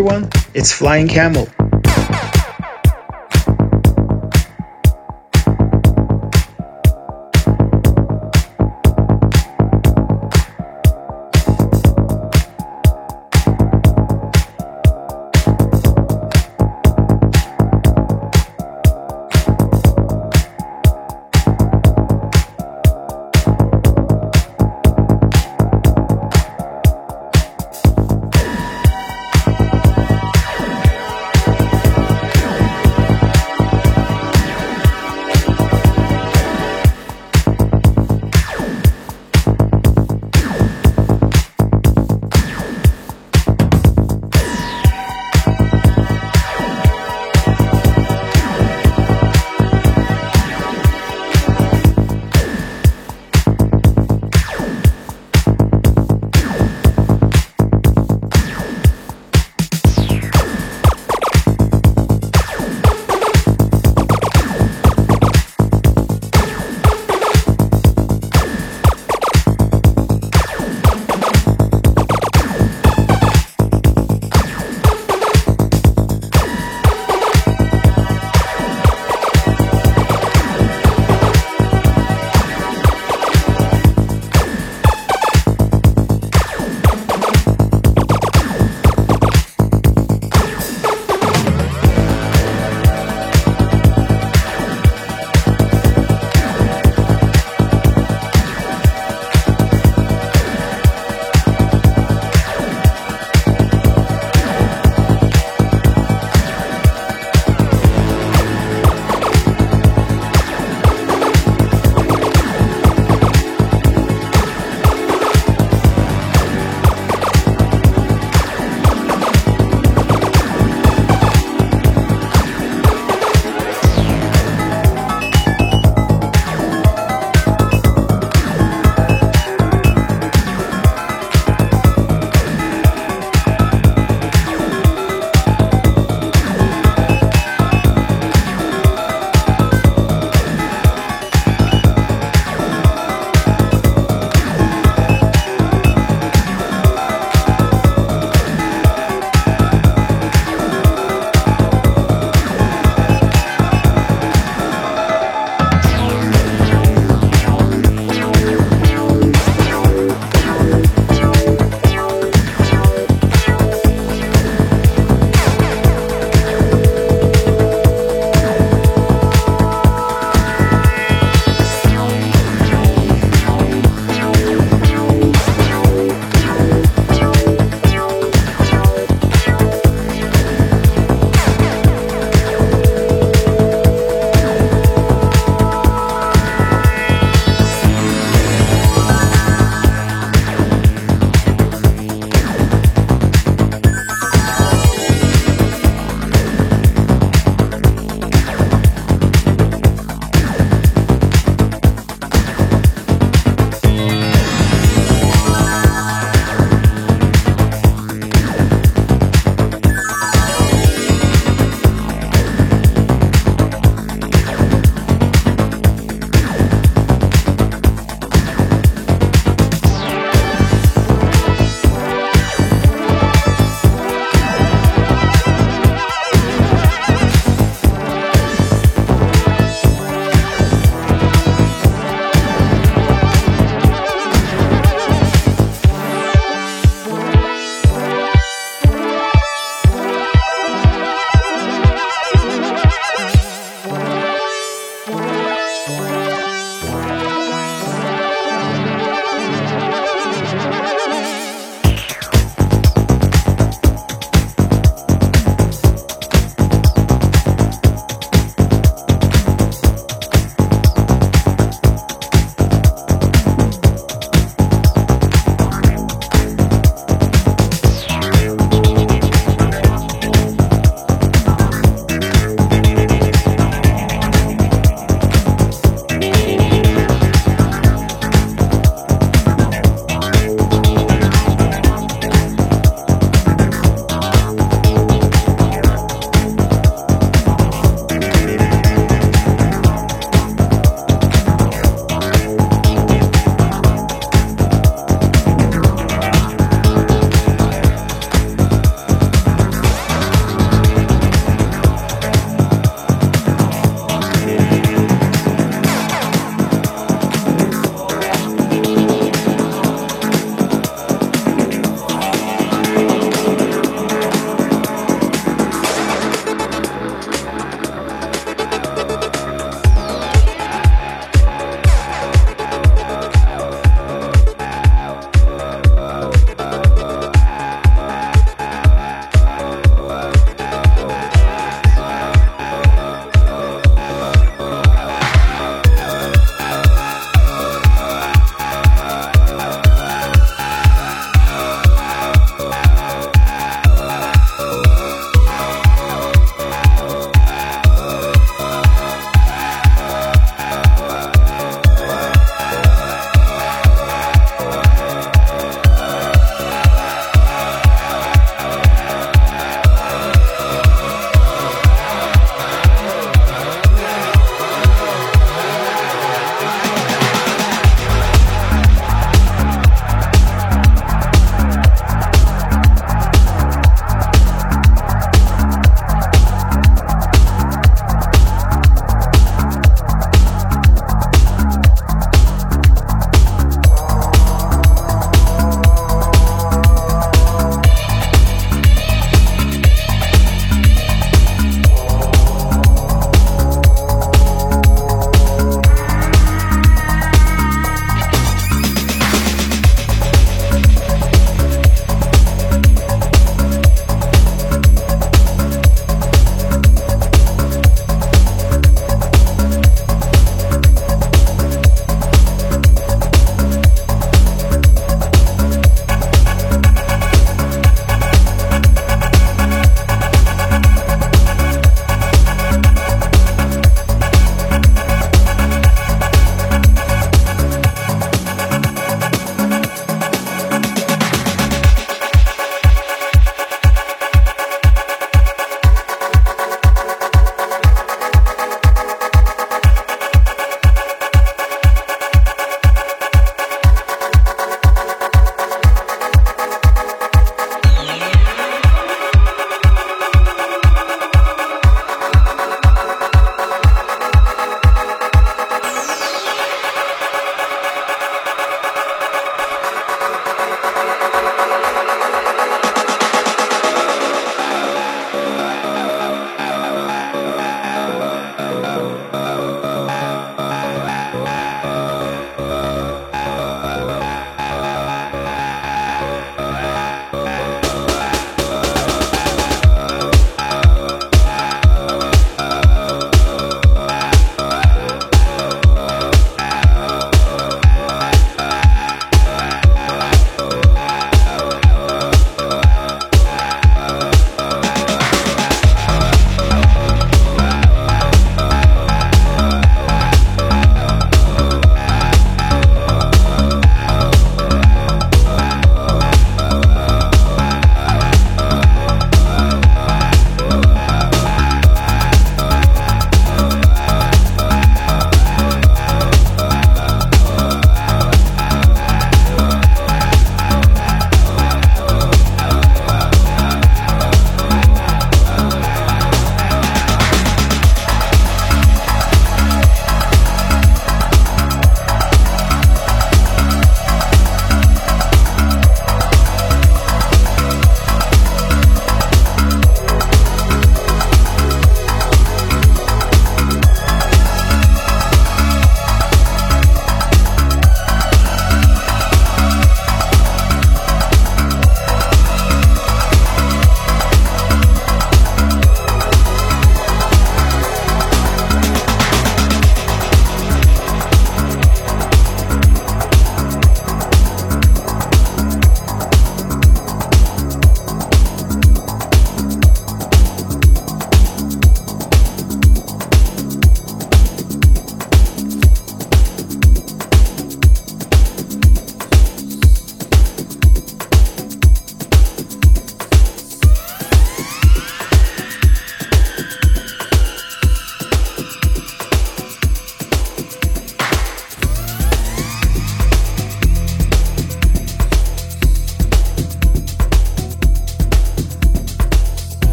Everyone, it's Flying Camel.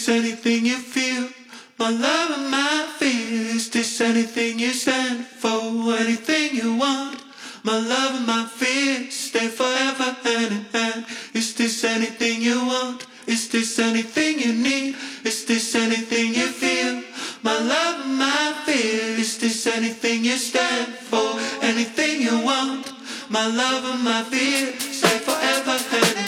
This anything you feel? My love and my fear. Is this anything you stand for? Anything you want? My love and my fear stay forever hand in hand. Is this anything you want? Is this anything you need? Is this anything you feel? My love and my fear. Is this anything you stand for? Anything you want? My love and my fear stay forever hand in hand.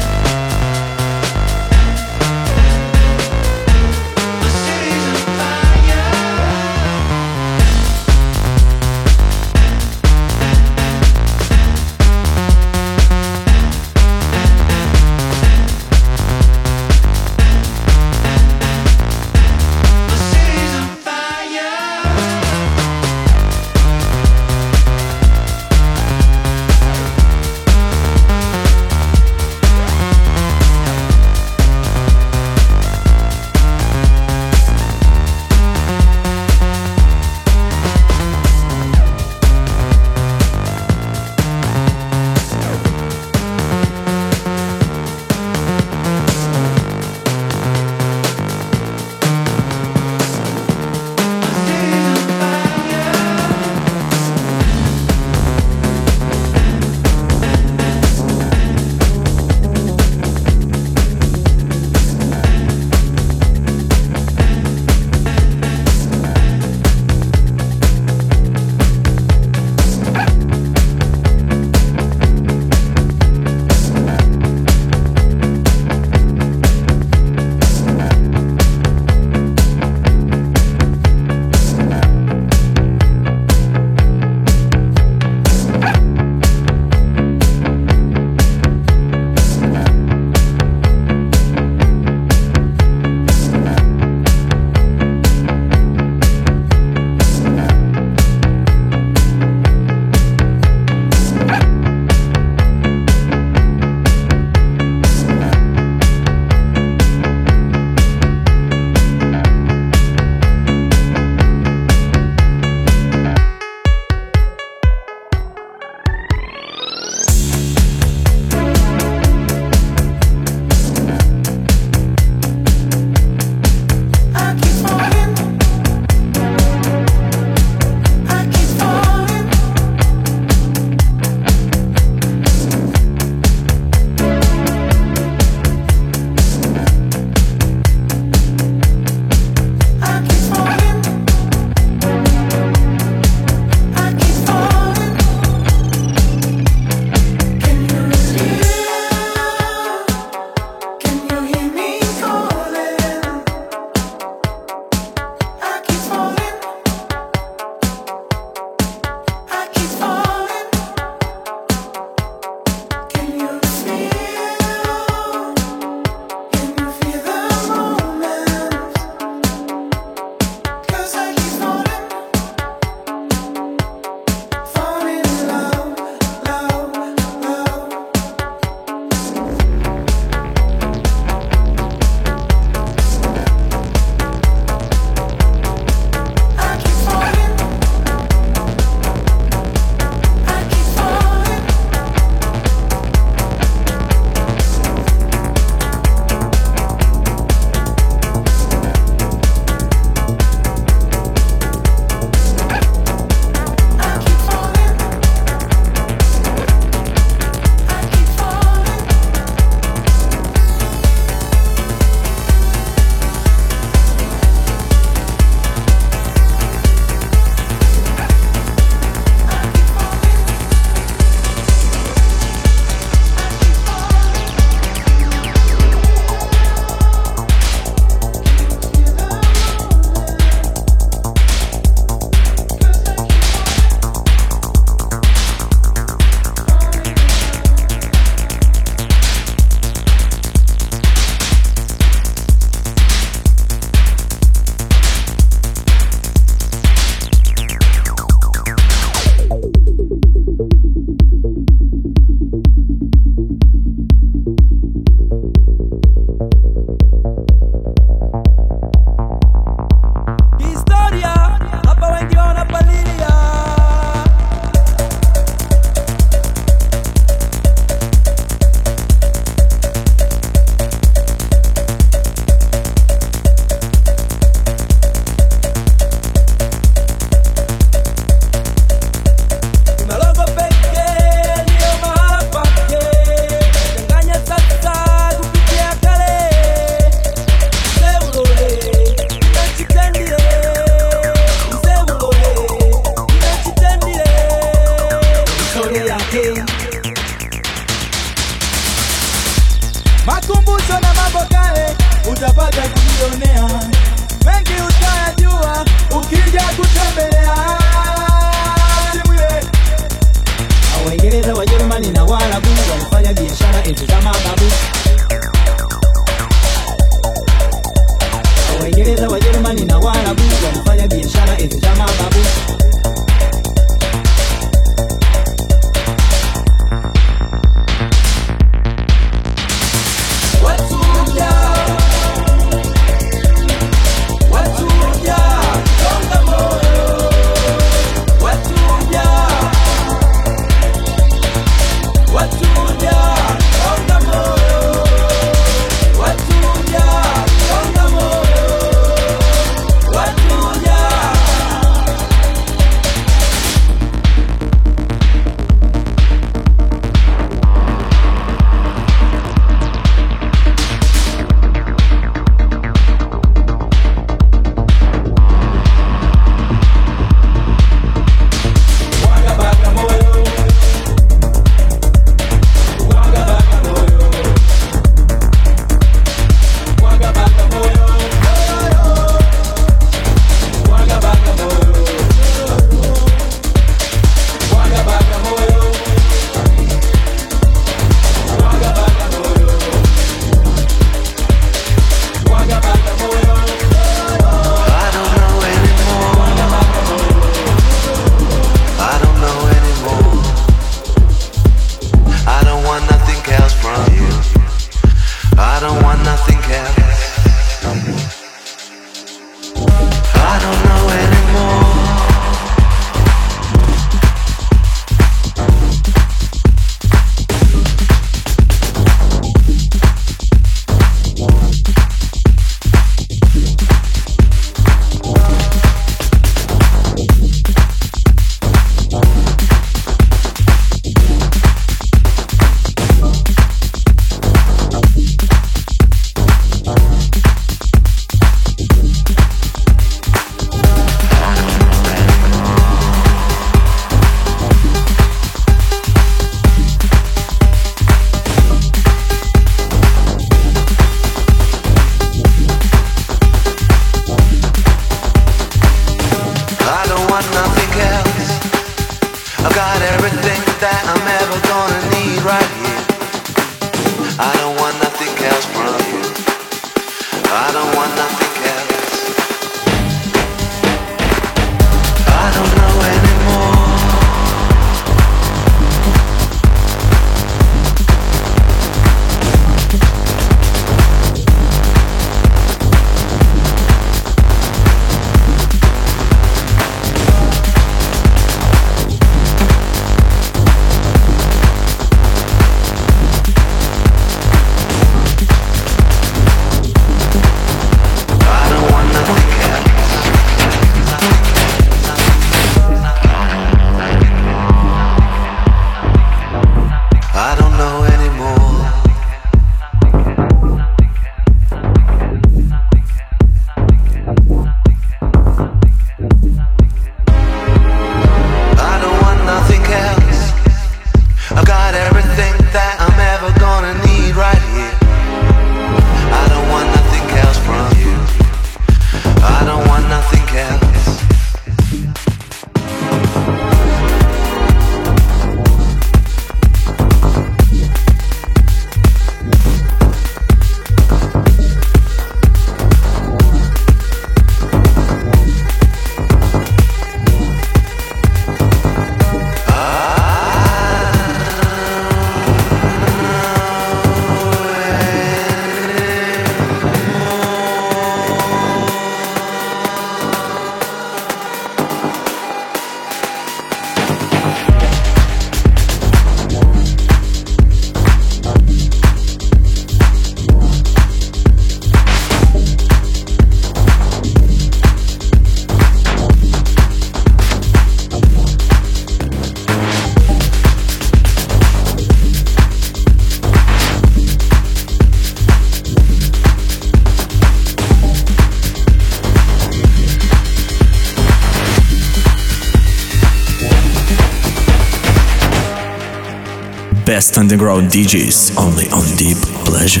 Underground DJs only on Deep Pleasure.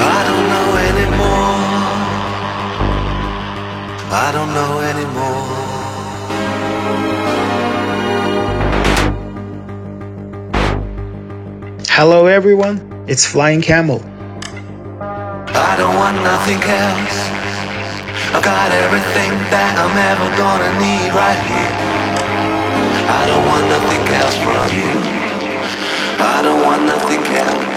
I don't know anymore. I don't know anymore. Hello, everyone. It's Flying Camel. I don't want nothing else. I've got everything that I'm ever gonna need right here. I don't want nothing else from you. I don't want nothing else.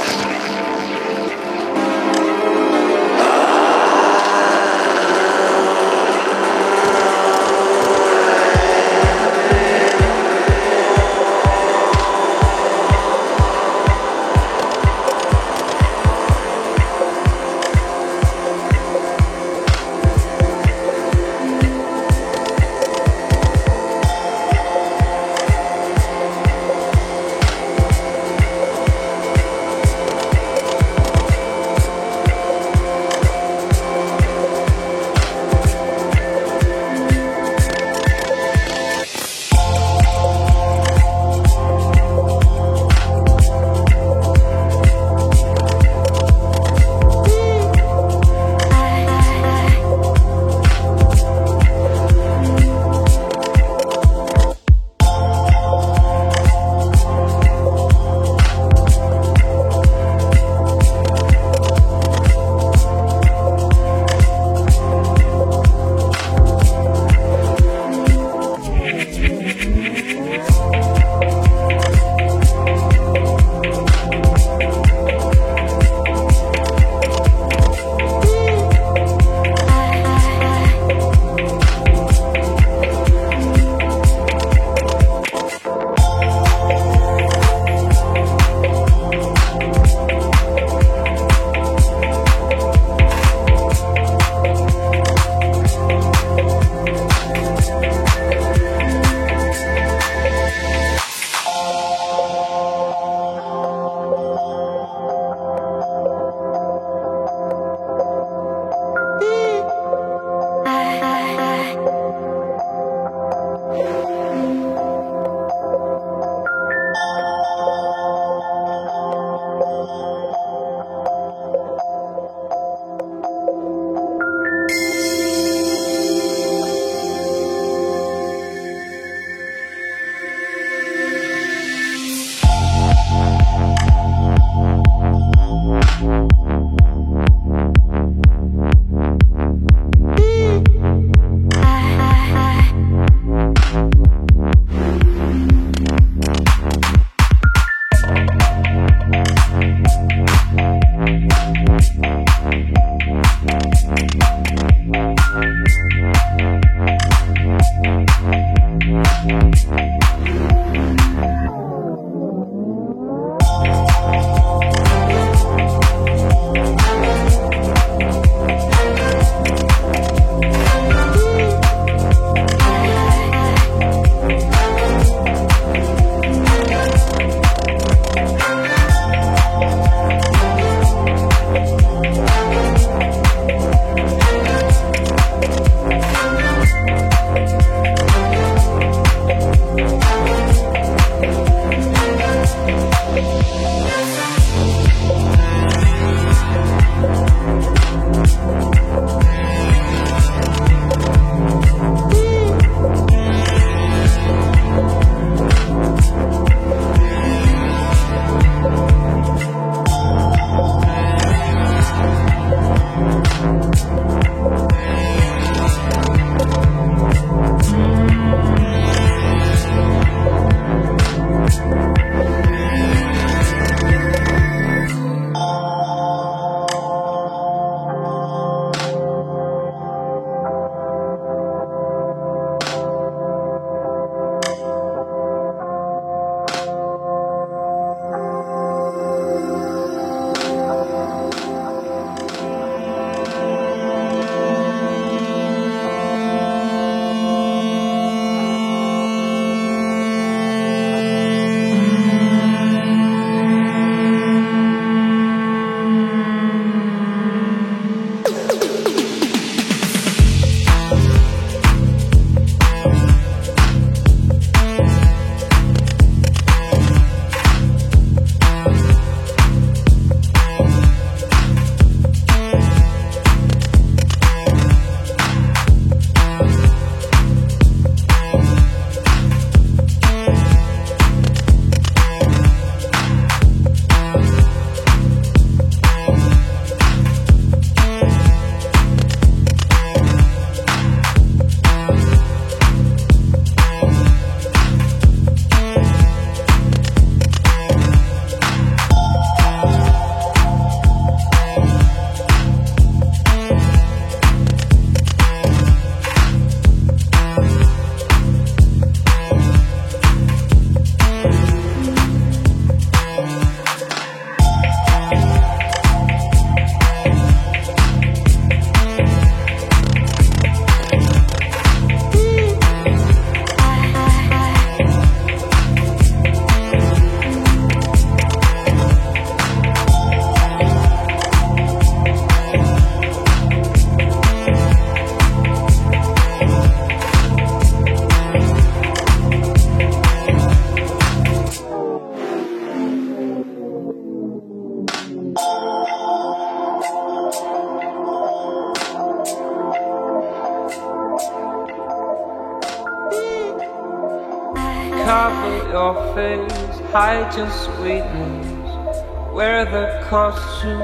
Your sweetness, wear the costume,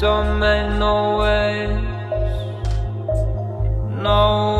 don't make no waves, no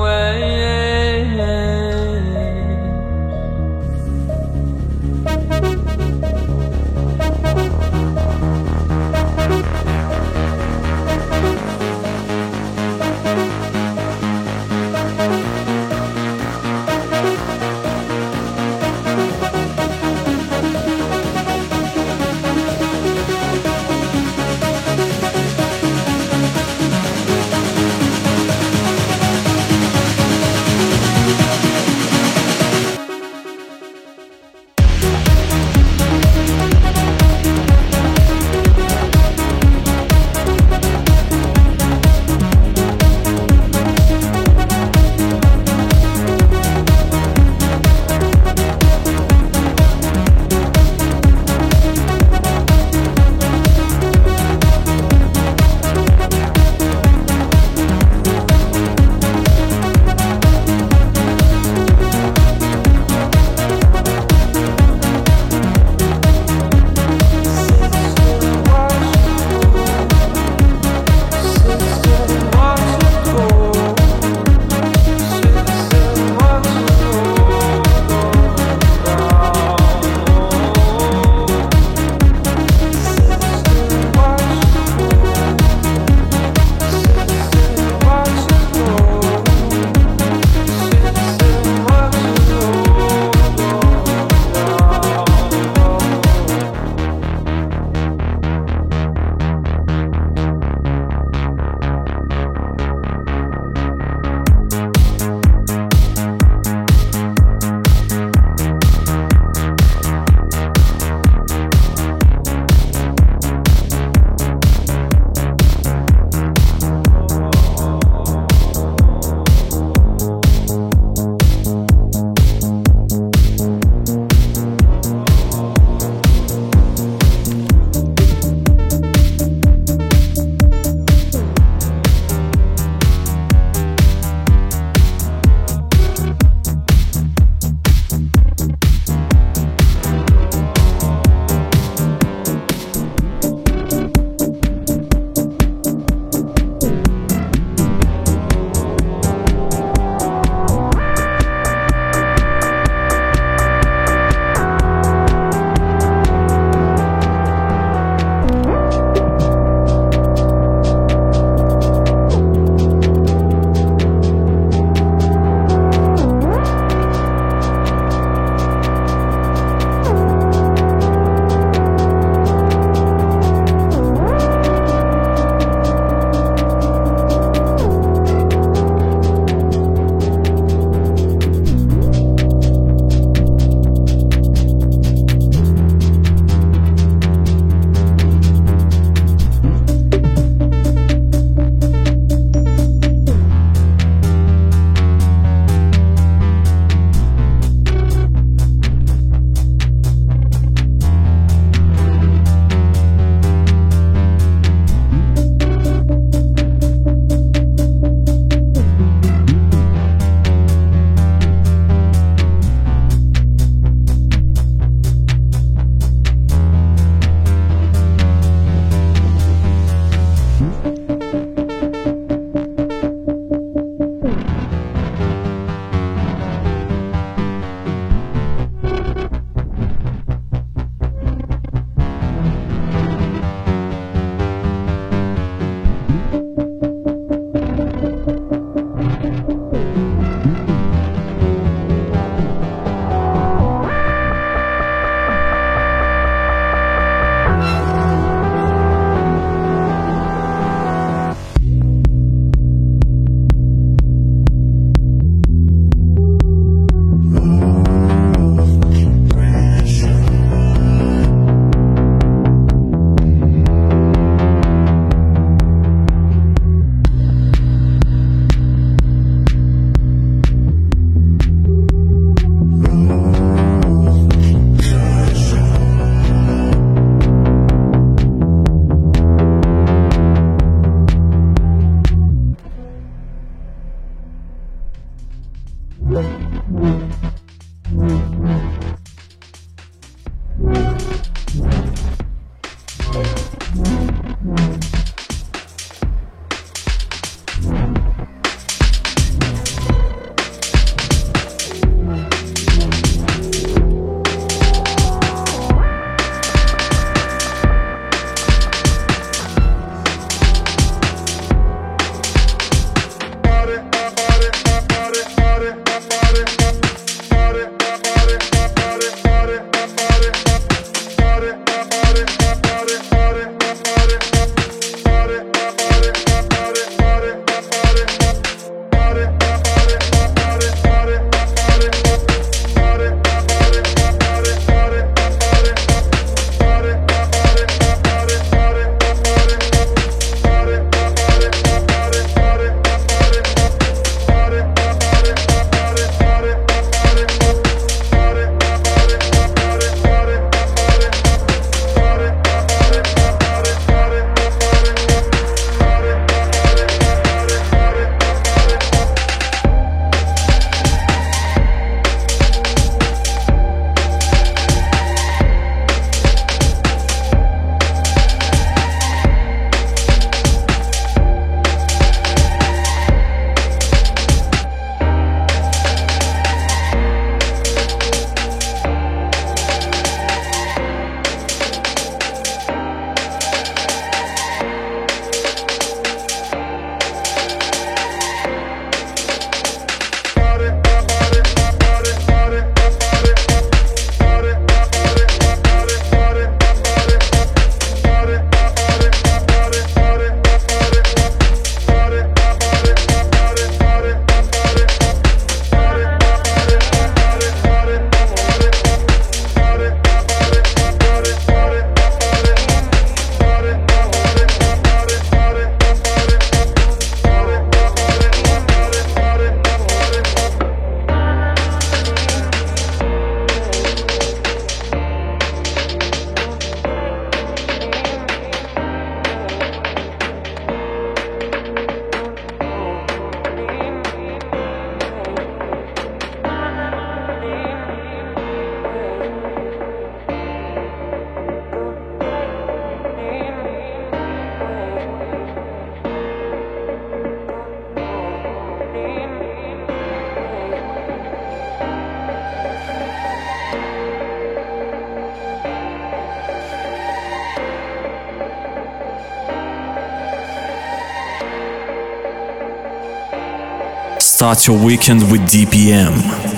Start your weekend with DPM.